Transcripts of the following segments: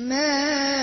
Man.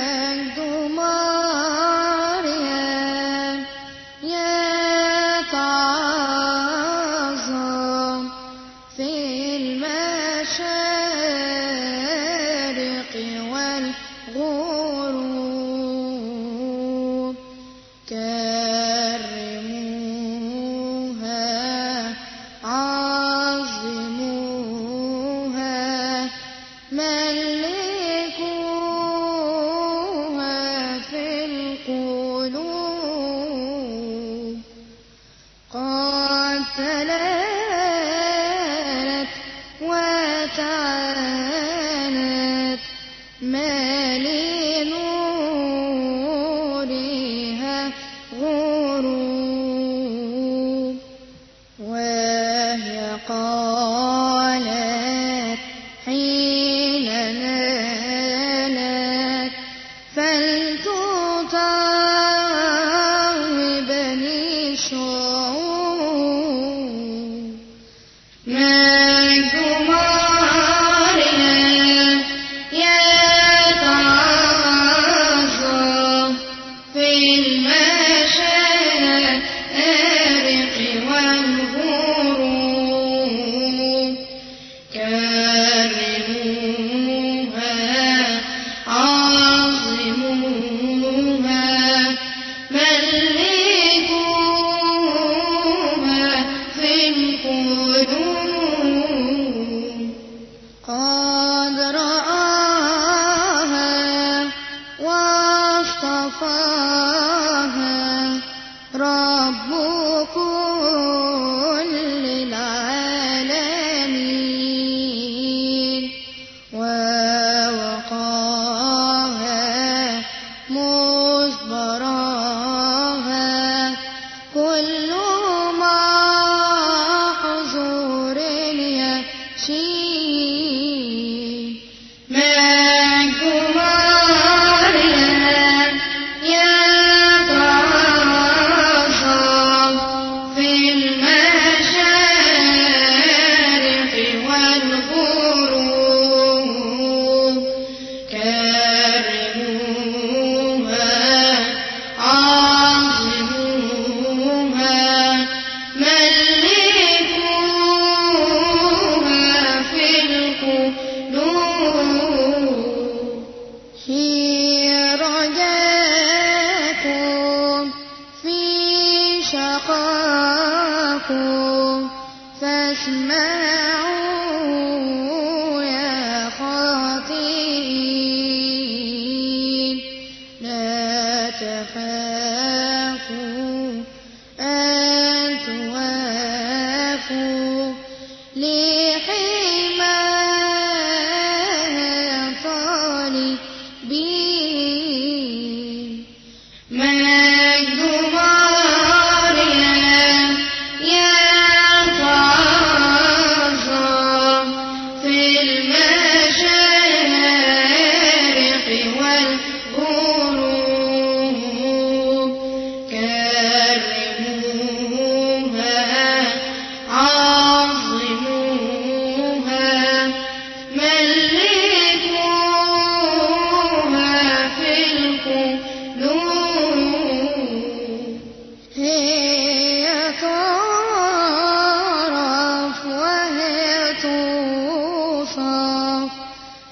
توصف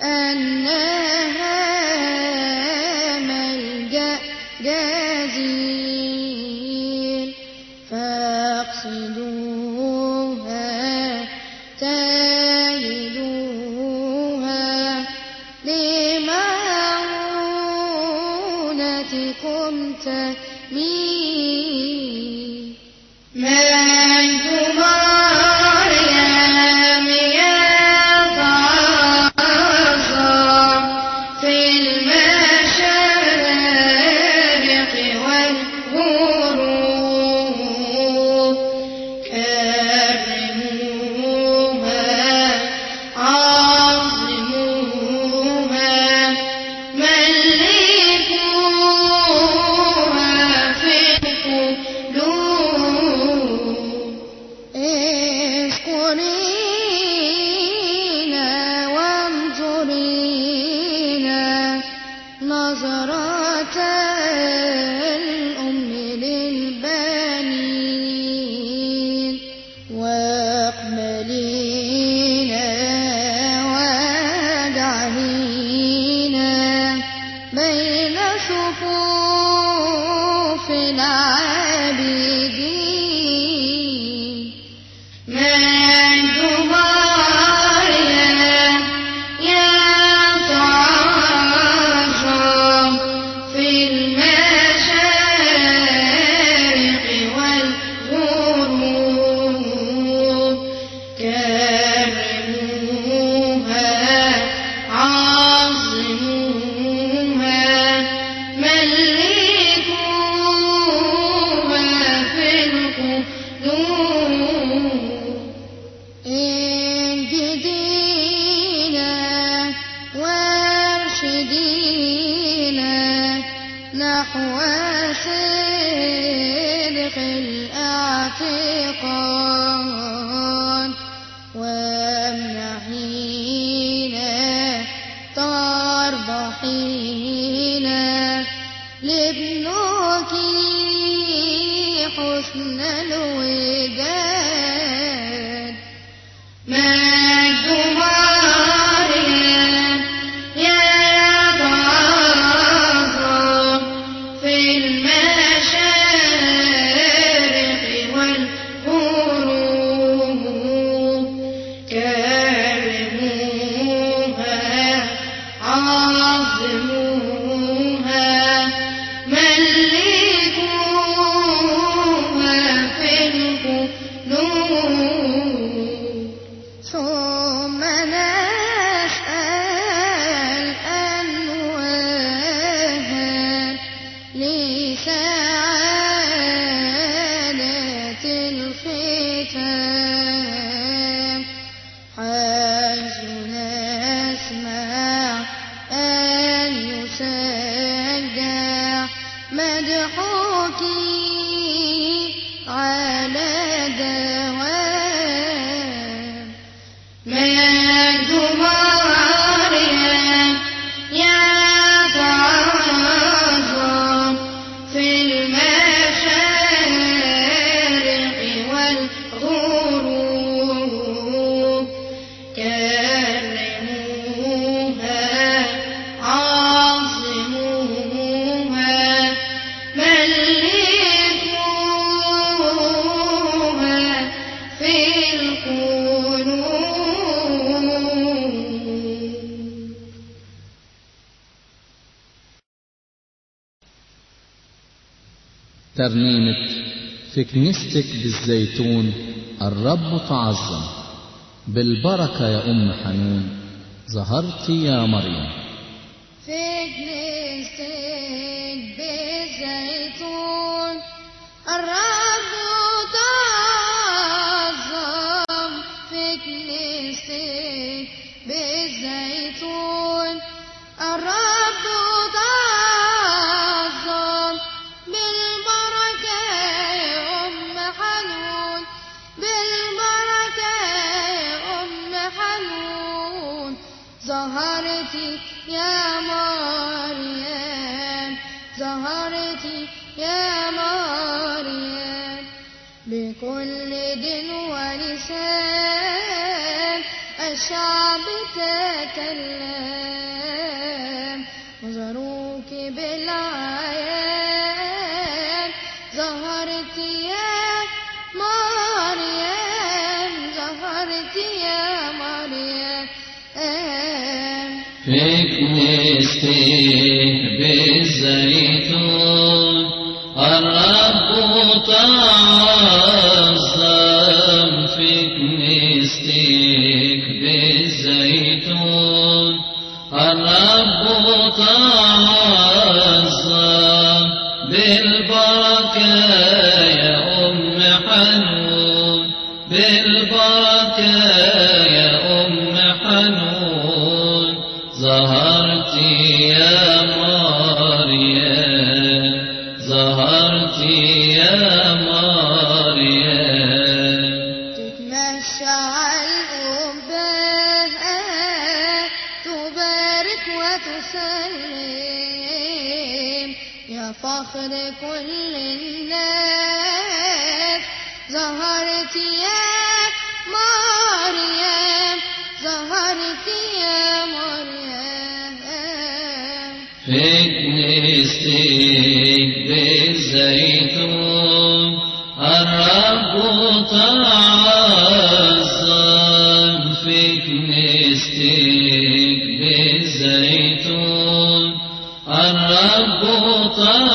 أنها بين بين صفوف من ترنيمة في كنيستك بالزيتون الرب تعظم. بالبركة يا أم حنون ظهرتي يا مريم. في كنيستك بالزيتون الرب فيك مستي بالزيت الله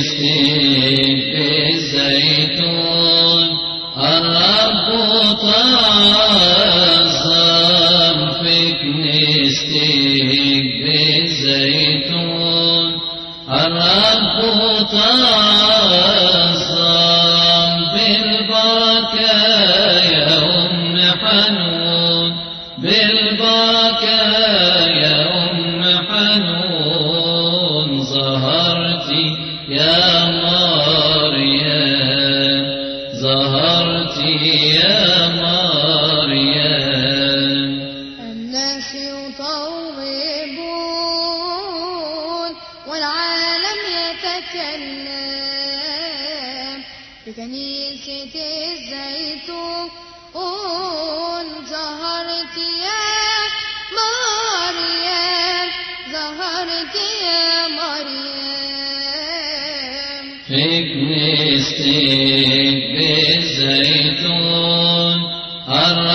كنيستك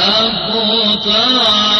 الرب تعظم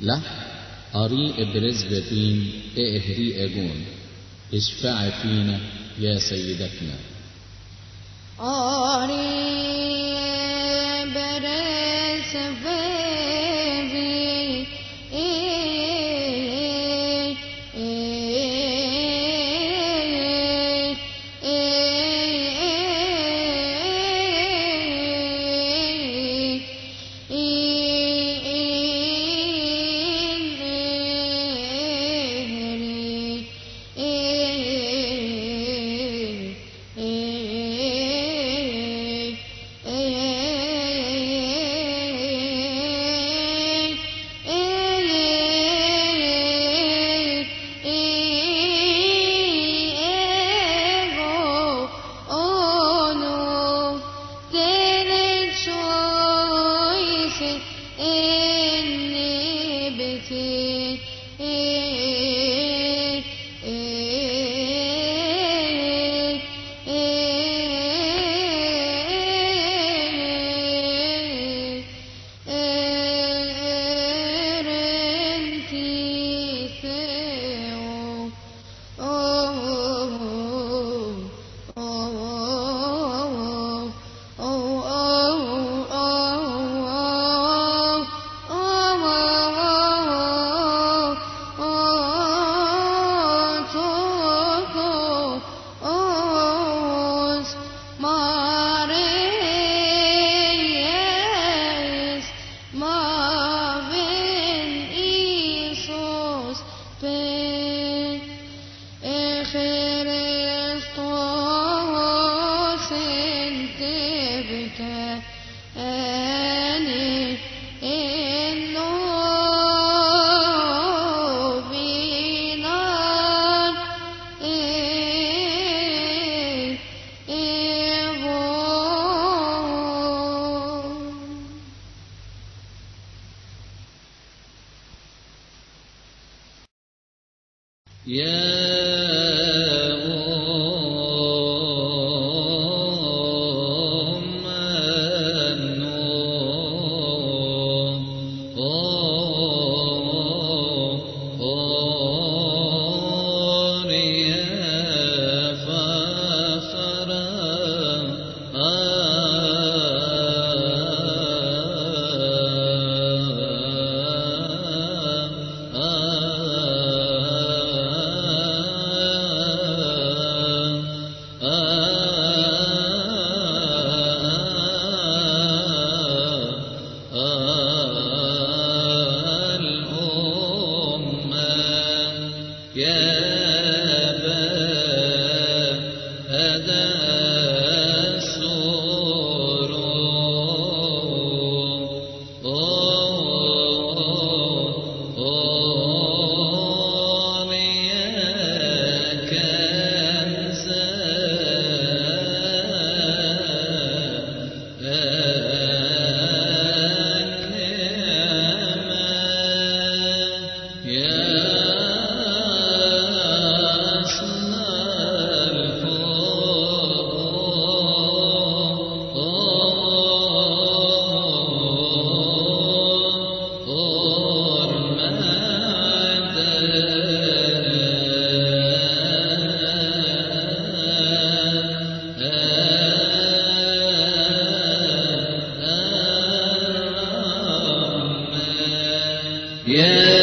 لا أري إبرز بفين اهري أجون اشفع فينا يا سيدتنا أري إبرز بفين 耶。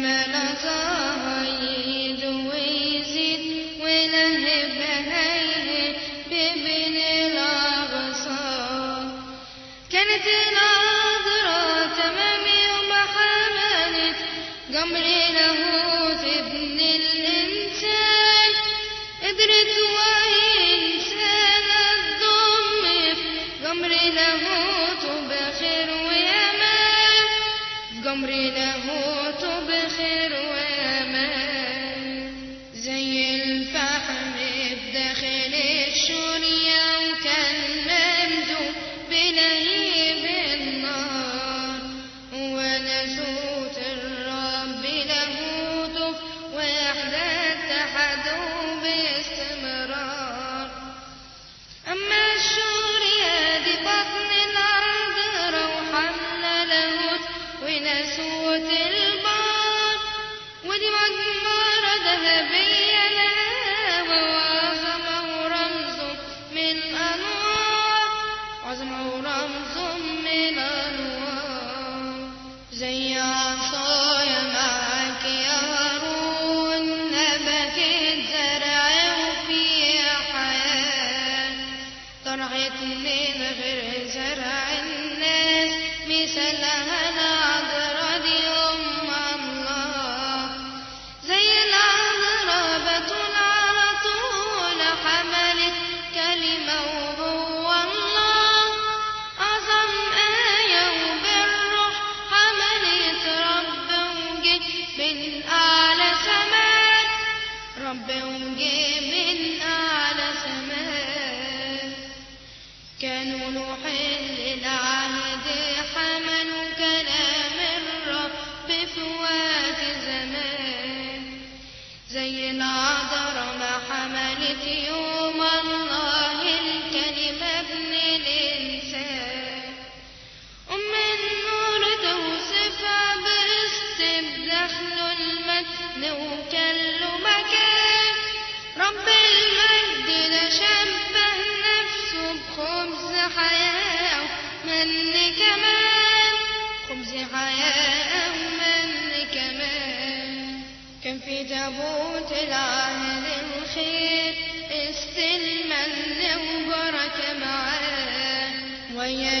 إنما متاع ويا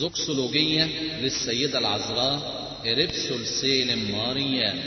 زوكسولوجية للسيدة العذراء إربسول سيلم ماريان